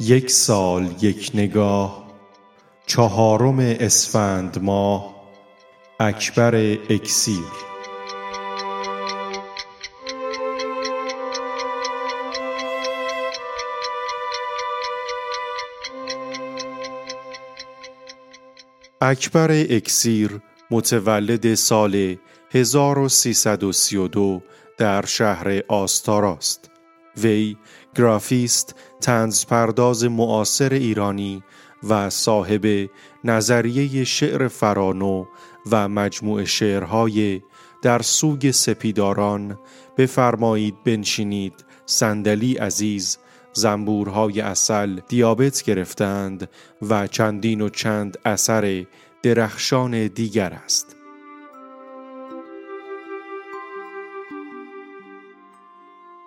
یک سال یک نگاه چهارم اسفند ماه اکبر اکسیر. اکبر اکسیر متولد سال 1332 در شهر آستاراست. وی گرافیست پرداز معاصر ایرانی و صاحب نظریه شعر فرانو و مجموع شعرهای در سوگ سپیداران بفرمایید بنشینید. صندلی عزیز زنبورهای اصل دیابت گرفتند و چندین و چند اثر درخشان دیگر است.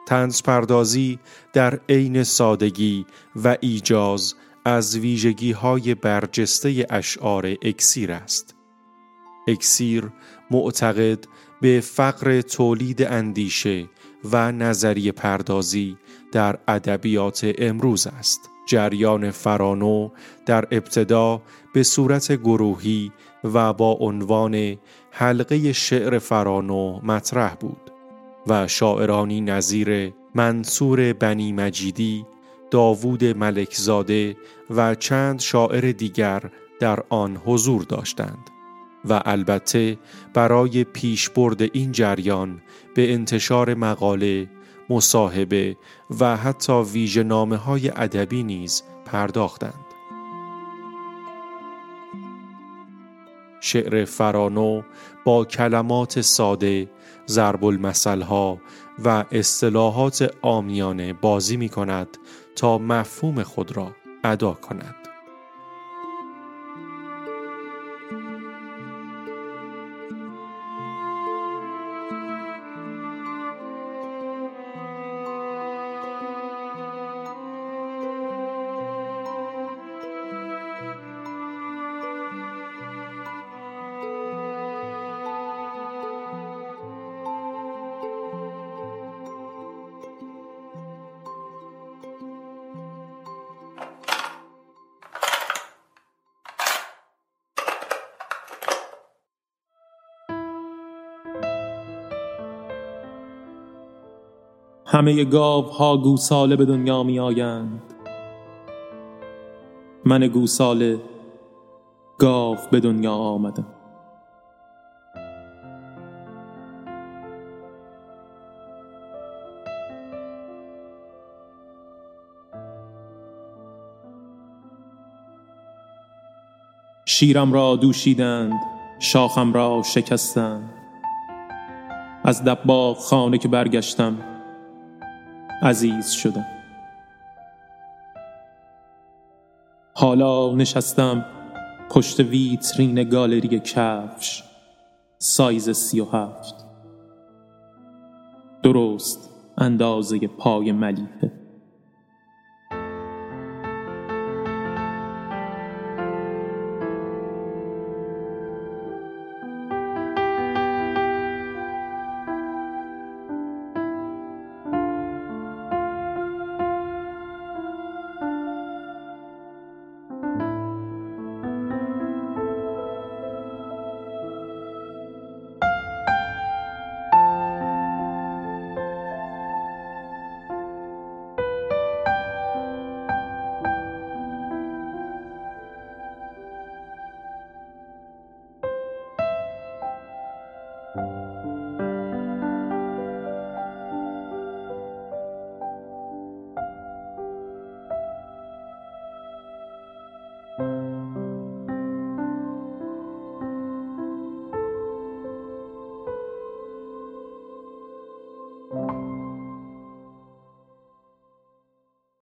تنز پردازی در عین سادگی و ایجاز از ویژگی های برجسته اشعار اکسیر است. اکسیر معتقد به فقر تولید اندیشه و نظریه پردازی در ادبیات امروز است. جریان فرانو در ابتدا به صورت گروهی و با عنوان حلقه شعر فرانو مطرح بود و شاعرانی نظیر منصور بنی مجیدی، داوود ملکزاده و چند شاعر دیگر در آن حضور داشتند و البته برای پیشبرد این جریان به انتشار مقاله، مصاحبه و حتی ویژه نامه های ادبی نیز پرداختند. شعر فرانو با کلمات ساده، ضرب ها و اصطلاحات آمیانه بازی می کند تا مفهوم خود را ادا کند. همه گاو ها گوساله به دنیا می آیند من گوساله گاو به دنیا آمدم. شیرم را دوشیدند شاخم را شکستند. از دباغ خانه که برگشتم عزیز شدم. حالا نشستم پشت ویترین گالری کفش سایز سی و هفت. درست اندازه پای ملیحه.